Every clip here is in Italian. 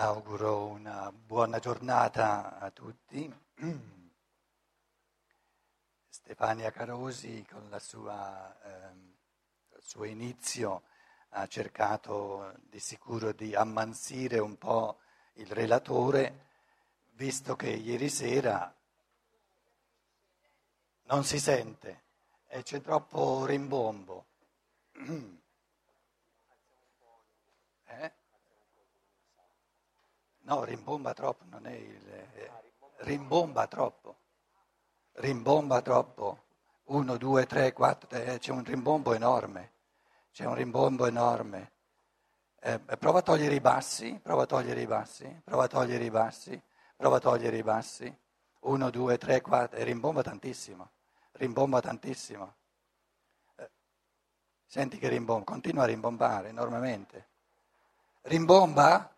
Auguro una buona giornata a tutti. Stefania Carosi con sua, ehm, il suo inizio ha cercato di sicuro di ammansire un po' il relatore, visto che ieri sera non si sente e c'è troppo rimbombo. Eh? No, rimbomba troppo, non è il... Eh, rimbomba troppo. Rimbomba troppo. Uno, due, tre, quattro, eh, c'è un rimbombo enorme. C'è un rimbombo enorme. Eh, eh, prova a togliere i bassi, prova a togliere i bassi, prova a togliere i bassi, prova a togliere i bassi. Uno, due, tre, quattro, e rimbomba tantissimo. Rimbomba tantissimo. Eh, senti che rimbomba, continua a rimbombare enormemente. Rimbomba?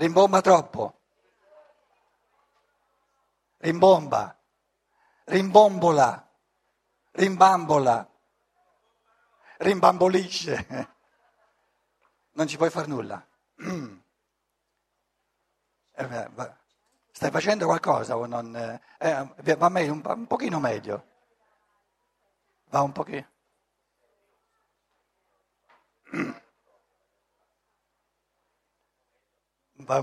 Rimbomba troppo. Rimbomba. Rimbombola. Rimbambola. Rimbambolisce. Non ci puoi fare nulla. Eh, stai facendo qualcosa o non? Eh, va meglio, un, un pochino meglio. Va un pochino. Va,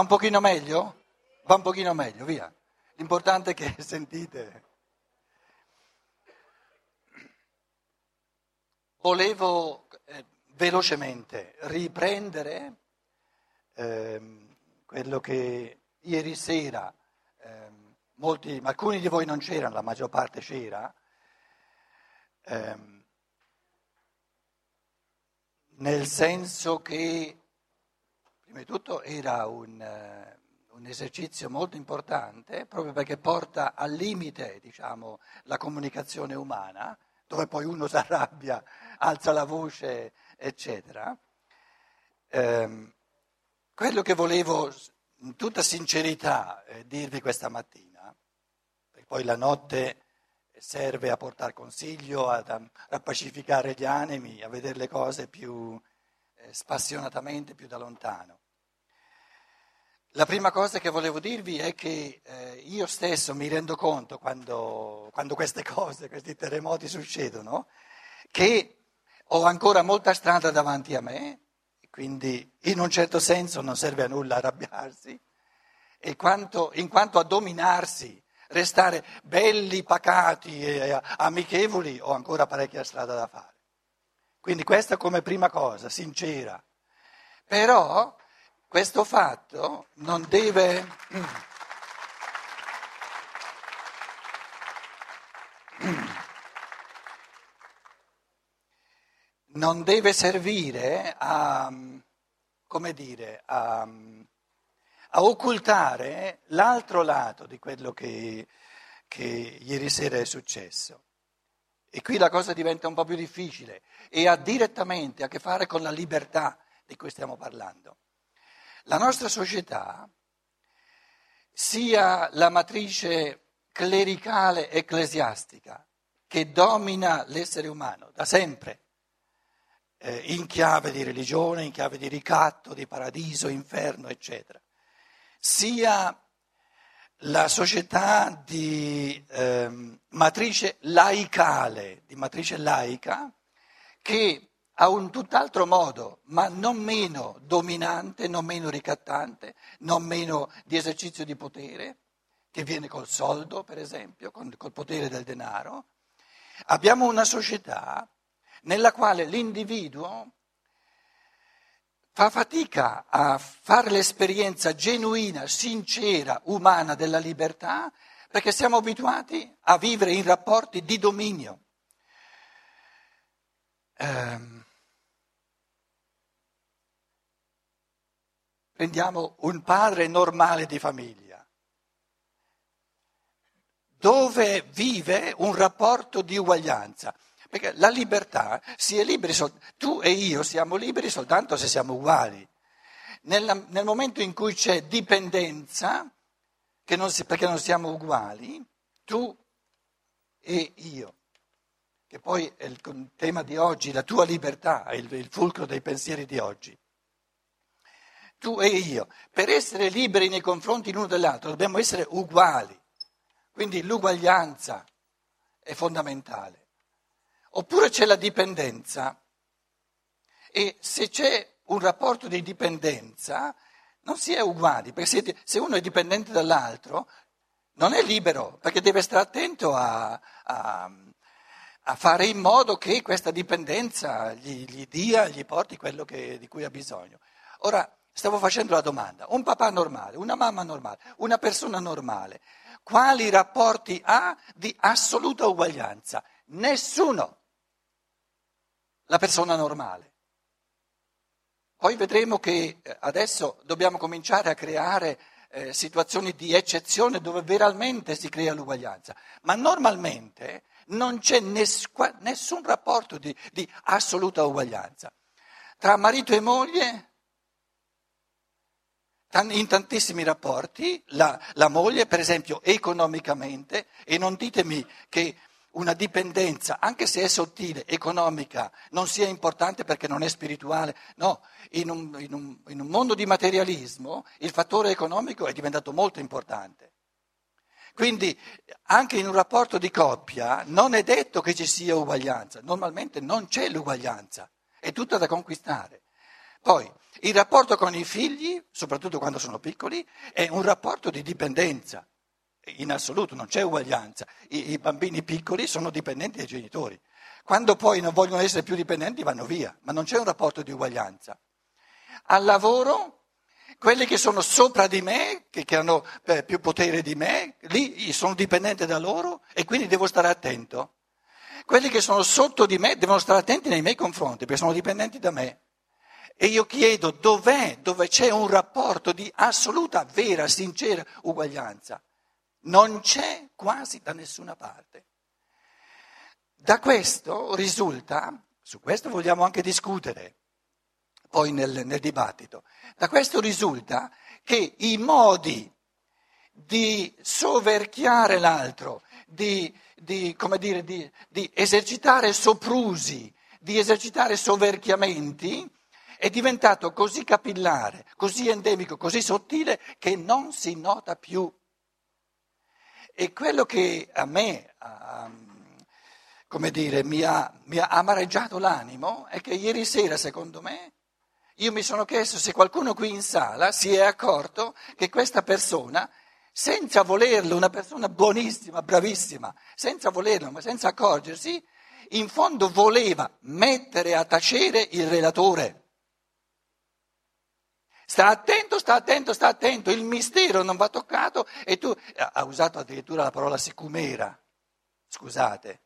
un pochino meglio? Va un pochino meglio, via. L'importante è che sentite. Volevo eh, velocemente riprendere eh, quello che ieri sera, eh, molti, alcuni di voi non c'erano, la maggior parte c'era, ehm, nel senso che Prima di tutto era un, eh, un, esercizio molto importante proprio perché porta al limite diciamo, la comunicazione umana, dove poi uno si arrabbia, alza la voce, eccetera. Eh, quello che volevo in tutta sincerità eh, dirvi questa mattina, perché poi la notte serve a portare consiglio, a, a pacificare gli animi, a vedere le cose più spassionatamente più da lontano. La prima cosa che volevo dirvi è che eh, io stesso mi rendo conto quando, quando queste cose, questi terremoti succedono, che ho ancora molta strada davanti a me, quindi in un certo senso non serve a nulla arrabbiarsi, e quanto, in quanto a dominarsi, restare belli, pacati e amichevoli, ho ancora parecchia strada da fare. Quindi questa come prima cosa, sincera. Però questo fatto non deve... non deve servire a, dire, a, a, occultare l'altro lato di quello che, che ieri sera è successo. E qui la cosa diventa un po' più difficile e ha direttamente a che fare con la libertà di cui stiamo parlando. La nostra società, sia la matrice clericale ecclesiastica che domina l'essere umano da sempre, eh, in chiave di religione, in chiave di ricatto, di paradiso, inferno, eccetera, sia la società di eh, matrice laicale, di matrice laica, che a un tutt'altro modo, ma non meno dominante, non meno ricattante, non meno di esercizio di potere, che viene col soldo, per esempio, col potere del denaro. Abbiamo una società nella quale l'individuo fa fatica a fare l'esperienza genuina, sincera, umana della libertà, perché siamo abituati a vivere in rapporti di dominio. Um, Prendiamo un padre normale di famiglia, dove vive un rapporto di uguaglianza. Perché la libertà, si è liberi, tu e io siamo liberi soltanto se siamo uguali. Nella, nel momento in cui c'è dipendenza, non si, perché non siamo uguali, tu e io, che poi è il tema di oggi, la tua libertà, è il, il fulcro dei pensieri di oggi. tu e io, per essere liberi nei confronti l'uno dell'altro dobbiamo essere uguali. Quindi l'uguaglianza è fondamentale. Oppure c'è la dipendenza e se c'è un rapporto di dipendenza non si è uguali, perché se uno è dipendente dall'altro non è libero, perché deve stare attento a, a, a fare in modo che questa dipendenza gli, gli dia, gli porti quello che, di cui ha bisogno. Ora, stavo facendo la domanda, un papà normale, una mamma normale, una persona normale, quali rapporti ha di assoluta uguaglianza? Nessuno. La persona normale. Poi vedremo che eh, adesso dobbiamo cominciare a creare eh, situazioni di eccezione dove veramente si crea l'uguaglianza, ma normalmente non c'è ness- nessun rapporto di, di assoluta uguaglianza. Tra marito e moglie in tantissimi rapporti, la, la, moglie, per esempio, economicamente, e non ditemi che una dipendenza, anche se è sottile, economica, non sia importante perché non è spirituale. No, in un, in un, in un mondo di materialismo il fattore economico è diventato molto importante. Quindi anche in un rapporto di coppia non è detto che ci sia uguaglianza, normalmente non c'è l'uguaglianza, è tutta da conquistare. Poi il rapporto con i figli, soprattutto quando sono piccoli, è un rapporto di dipendenza in assoluto non c'è uguaglianza. I, I, bambini piccoli sono dipendenti dai genitori. Quando poi non vogliono essere più dipendenti vanno via, ma non c'è un rapporto di uguaglianza. Al lavoro, quelli che sono sopra di me, che, che hanno eh, più potere di me, lì sono dipendente da loro e quindi devo stare attento. Quelli che sono sotto di me devono stare attenti nei miei confronti perché sono dipendenti da me. E io chiedo dov'è, dove c'è un rapporto di assoluta, vera, sincera uguaglianza non c'è quasi da nessuna parte. Da questo risulta, su questo vogliamo anche discutere poi nel, nel dibattito, da questo risulta che i modi di soverchiare l'altro, di, di, dire, di, di esercitare soprusi, di esercitare soverchiamenti, è diventato così capillare, così endemico, così sottile che non si nota più e quello che a me, come dire, mi ha, mi ha amareggiato l'animo è che ieri sera, secondo me, io mi sono chiesto se qualcuno qui in sala si è accorto che questa persona, senza volerlo, una persona buonissima, bravissima, senza volerlo, ma senza accorgersi, in fondo voleva mettere a tacere il relatore. Sta attento, sta attento, sta attento, il mistero non va toccato e tu ha usato addirittura la parola sicumera. Scusate.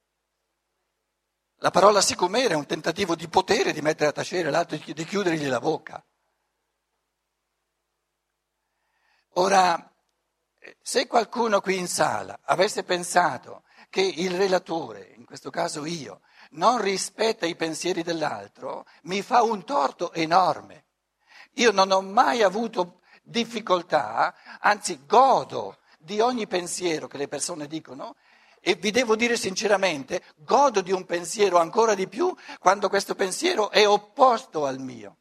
La parola sicumera è un tentativo di potere di mettere a tacere l'altro, di chiudergli la bocca. Ora, se qualcuno qui in sala avesse pensato che il relatore, in questo caso io, non rispetta i pensieri dell'altro, mi fa un torto enorme. Io non ho mai avuto difficoltà, anzi godo di ogni pensiero che le persone dicono e vi devo dire sinceramente, godo di un pensiero ancora di più quando questo pensiero è opposto al mio.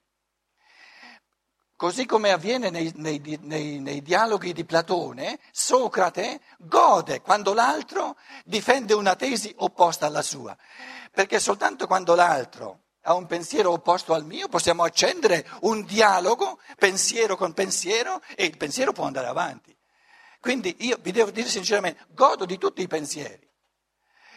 Così come avviene nei, nei, nei, nei, dialoghi di Platone, Socrate gode quando l'altro difende una tesi opposta alla sua, perché soltanto quando l'altro ha un pensiero opposto al mio, possiamo accendere un dialogo, pensiero con pensiero, e il pensiero può andare avanti. Quindi io vi devo dire sinceramente, godo di tutti i pensieri.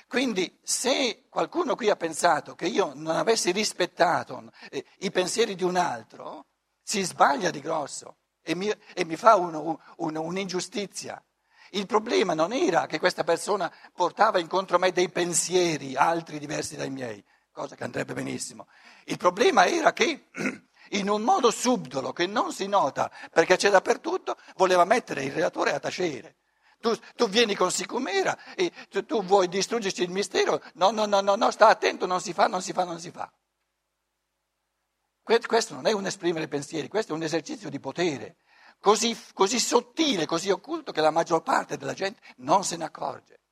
Quindi se qualcuno qui ha pensato che io non avessi rispettato eh, i pensieri di un altro, si sbaglia di grosso e mi, e mi fa uno, un, un'ingiustizia. Il problema non era che questa persona portava incontro a me dei pensieri altri diversi dai miei, cosa che andrebbe benissimo. Il problema era che in un modo subdolo che non si nota perché c'è dappertutto, voleva mettere il relatore a tacere. Tu, tu vieni con sicumera e tu, tu, vuoi distruggerci il mistero, no, no, no, no, no, sta attento, non si fa, non si fa, non si fa. Questo non è un esprimere pensieri, questo è un esercizio di potere, così, così sottile, così occulto che la maggior parte della gente non se ne accorge.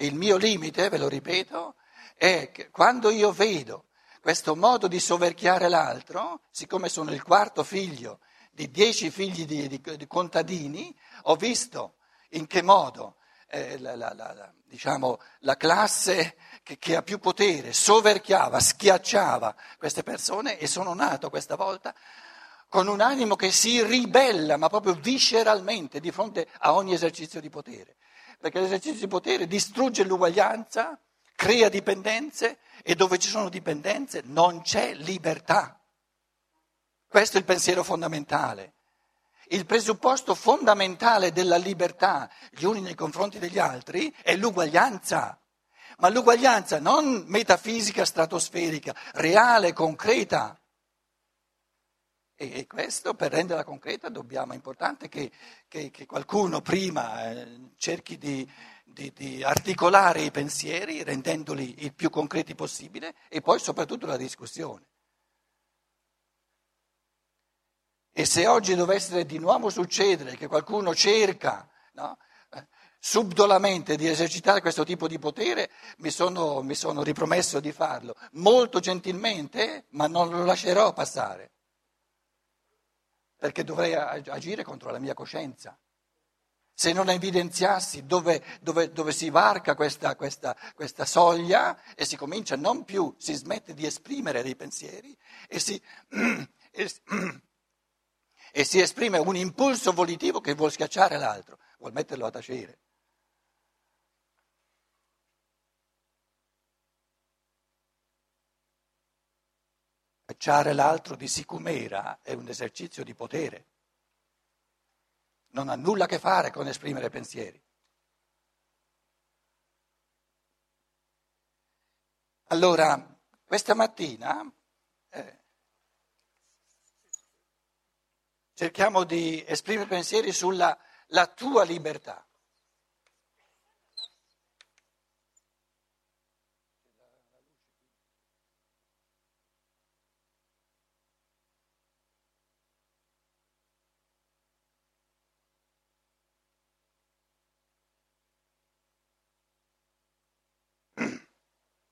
Il mio limite, ve lo ripeto, è che quando io vedo questo modo di soverchiare l'altro, siccome sono il quarto figlio di dieci figli di, di, di contadini, ho visto in che modo eh, la, la, la, diciamo, la, classe che, che, ha più potere soverchiava, schiacciava queste persone e sono nato questa volta con un animo che si ribella, ma proprio visceralmente, di fronte a ogni esercizio di potere. Perché l'esercizio di potere distrugge l'uguaglianza, crea dipendenze e dove ci sono dipendenze non c'è libertà. Questo è il pensiero fondamentale. Il presupposto fondamentale della libertà, gli uni nei confronti degli altri, è l'uguaglianza. Ma l'uguaglianza non metafisica stratosferica, reale, concreta. E questo per renderla concreta dobbiamo, è importante che, che, che qualcuno prima eh, cerchi di, di, di, articolare i pensieri rendendoli il più concreti possibile e poi soprattutto la discussione. E se oggi dovesse di nuovo succedere che qualcuno cerca no, subdolamente di esercitare questo tipo di potere, mi sono, mi sono ripromesso di farlo, molto gentilmente, ma non lo lascerò passare, perché dovrei agire contro la mia coscienza. Se non evidenziassi dove, dove, dove si varca questa, questa, questa, soglia e si comincia non più, si smette di esprimere dei pensieri e si, e, e si esprime un impulso volitivo che vuol schiacciare l'altro, vuol metterlo a tacere. Schiacciare l'altro di sicumera è un esercizio di potere. Non ha nulla a che fare con esprimere pensieri. Allora, questa mattina eh, cerchiamo di esprimere pensieri sulla tua libertà.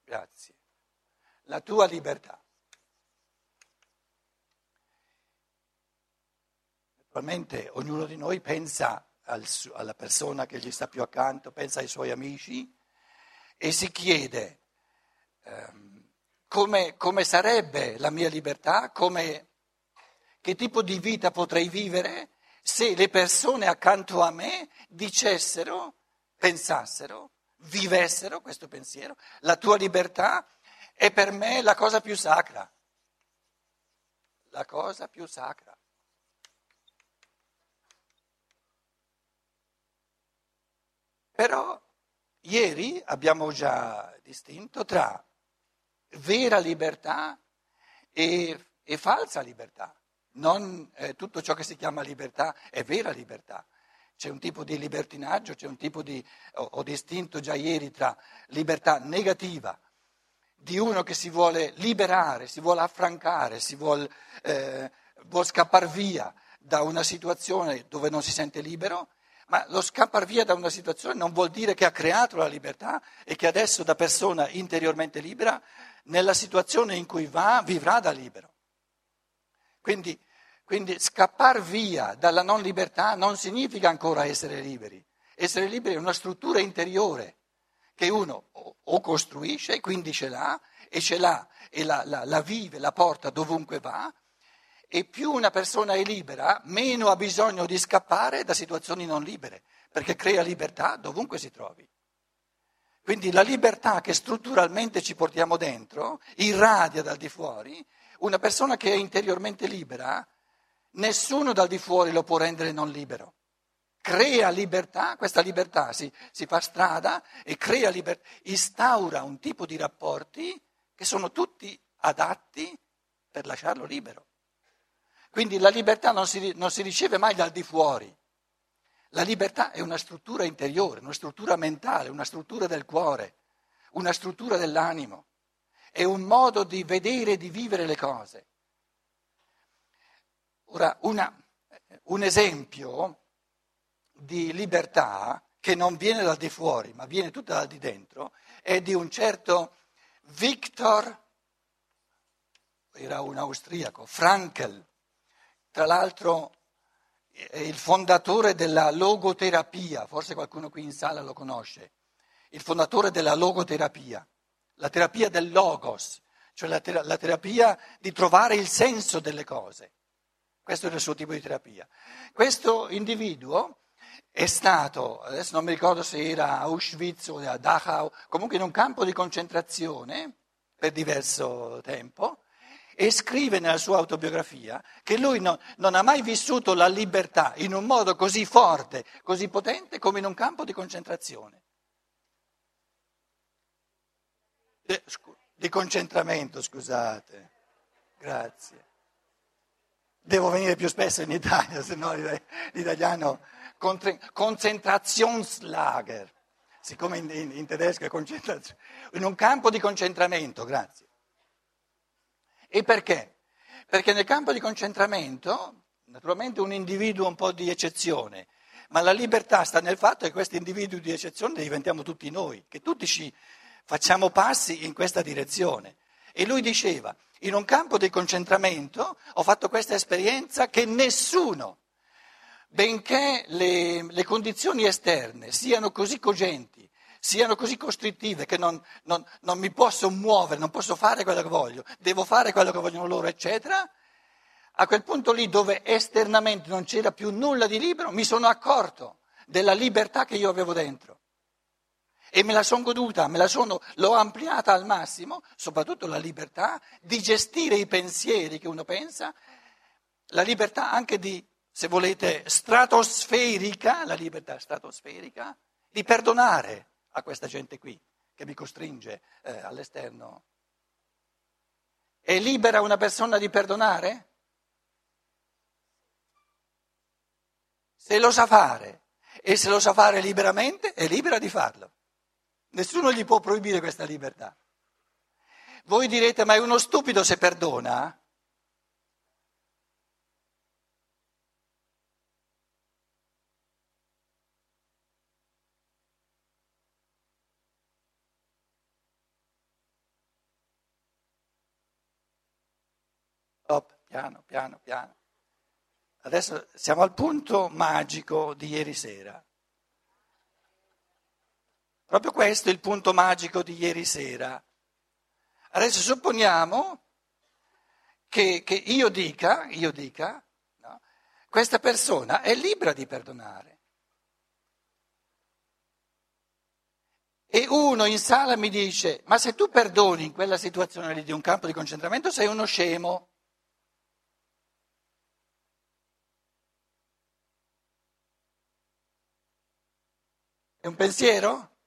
Grazie. La tua libertà. Naturalmente ognuno di noi pensa al, alla persona che gli sta più accanto, pensa ai suoi amici e si chiede ehm, come, come, sarebbe la mia libertà, come, che tipo di vita potrei vivere se le persone accanto a me dicessero, pensassero, vivessero questo pensiero. La tua libertà è per me la cosa più sacra. La cosa più sacra. Però ieri abbiamo già distinto tra vera libertà e, e falsa libertà. Non eh, tutto ciò che si chiama libertà è vera libertà. C'è un tipo di libertinaggio, c'è un tipo di... ho, ho distinto già ieri tra libertà negativa, di uno che si vuole liberare, si vuole affrancare, si vuole, eh, vuole scappare via da una situazione dove non si sente libero, ma lo scappare via da una situazione non vuol dire che ha creato la libertà e che adesso da persona interiormente libera, nella situazione in cui va, vivrà da libero. Quindi, quindi scappare via dalla non libertà non significa ancora essere liberi. Essere liberi è una struttura interiore che uno o costruisce, quindi ce l'ha, e ce l'ha e la, la, la vive, la porta dovunque va, e più una persona è libera, meno ha bisogno di scappare da situazioni non libere, perché crea libertà dovunque si trovi. Quindi la libertà che strutturalmente ci portiamo dentro irradia dal di fuori, una persona che è interiormente libera, nessuno dal di fuori lo può rendere non libero. Crea libertà, questa libertà si, si fa strada e crea libertà, instaura un tipo di rapporti che sono tutti adatti per lasciarlo libero. Quindi la libertà non si, non si riceve mai dal di fuori. La libertà è una struttura interiore, una struttura mentale, una struttura del cuore, una struttura dell'animo. È un modo di vedere e di vivere le cose. Ora, una, un esempio di libertà che non viene dal di fuori, ma viene tutta dal di dentro, è di un certo Viktor era un austriaco, Frankel, tra l'altro il fondatore della logoterapia, forse qualcuno qui in sala lo conosce, il fondatore della logoterapia, la terapia del logos, cioè la, ter- la terapia di trovare il senso delle cose. Questo era il suo tipo di terapia. Questo individuo è stato, adesso non mi ricordo se era a Auschwitz o a Dachau, comunque in un campo di concentrazione per diverso tempo, e scrive nella sua autobiografia che lui no, non ha mai vissuto la libertà in un modo così forte, così potente come in un campo di concentrazione. Di concentramento, scusate. Grazie. Devo venire più spesso in Italia, se no l'italiano Konzentrationslager, siccome in, in, in tedesco è concentrazione, in un campo di concentramento, grazie. E perché? Perché nel campo di concentramento, naturalmente un individuo un po' di eccezione, ma la libertà sta nel fatto che questi individui di eccezione diventiamo tutti noi, che tutti ci facciamo passi in questa direzione. E lui diceva, in un campo di concentramento ho fatto questa esperienza che nessuno, benché le, le condizioni esterne siano così cogenti, siano così costrittive che non, non, non mi posso muovere, non posso fare quello che voglio, devo fare quello che vogliono loro, eccetera, a quel punto lì dove esternamente non c'era più nulla di libero, mi sono accorto della libertà che io avevo dentro. E me la sono goduta, me la sono, l'ho ampliata al massimo, soprattutto la libertà di gestire i pensieri che uno pensa, la libertà anche di, se volete, stratosferica, la libertà stratosferica, di perdonare a questa gente qui che mi costringe eh, all'esterno. È libera una persona di perdonare? Se lo sa fare e se lo sa fare liberamente, è libera di farlo. Nessuno gli può proibire questa libertà. Voi direte, ma è uno stupido se perdona? Stop, piano, piano, piano. Adesso siamo al punto magico di ieri sera. Proprio questo è il punto magico di ieri sera. Adesso supponiamo che, che io dica, io dica no, questa persona è libera di perdonare. E uno in sala mi dice, ma se tu perdoni in quella situazione lì di un campo di concentramento sei uno scemo. È un pensiero?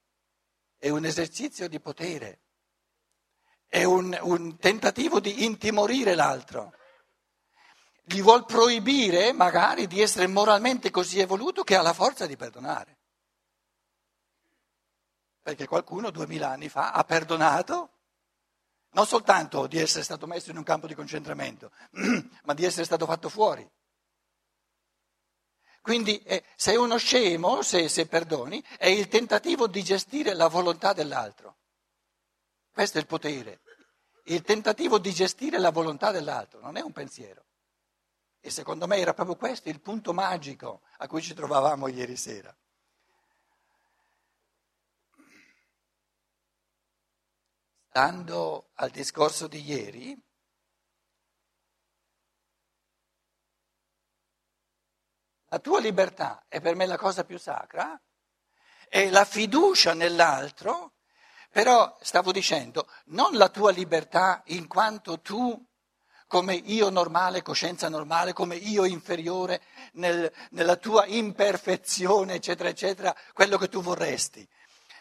È un esercizio di potere, è un, un tentativo di intimorire l'altro. Gli vuol proibire magari di essere moralmente così evoluto che ha la forza di perdonare. Perché qualcuno duemila anni fa ha perdonato non soltanto di essere stato messo in un campo di concentramento, ma di essere stato fatto fuori. Quindi eh, sei uno scemo se, se perdoni, è il tentativo di gestire la volontà dell'altro. Questo è il potere, il tentativo di gestire la volontà dell'altro, non è un pensiero. E secondo me era proprio questo il punto magico a cui ci trovavamo ieri sera. Stando al discorso di ieri, La tua libertà è per me la cosa più sacra e la fiducia nell'altro, però stavo dicendo, non la tua libertà in quanto tu come io normale, coscienza normale, come io inferiore, nel, nella tua imperfezione, eccetera, eccetera, quello che tu vorresti.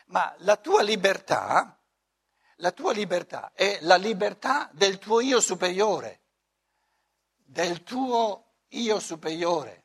Ma la tua libertà, la tua libertà è la libertà del tuo io superiore, del tuo io superiore.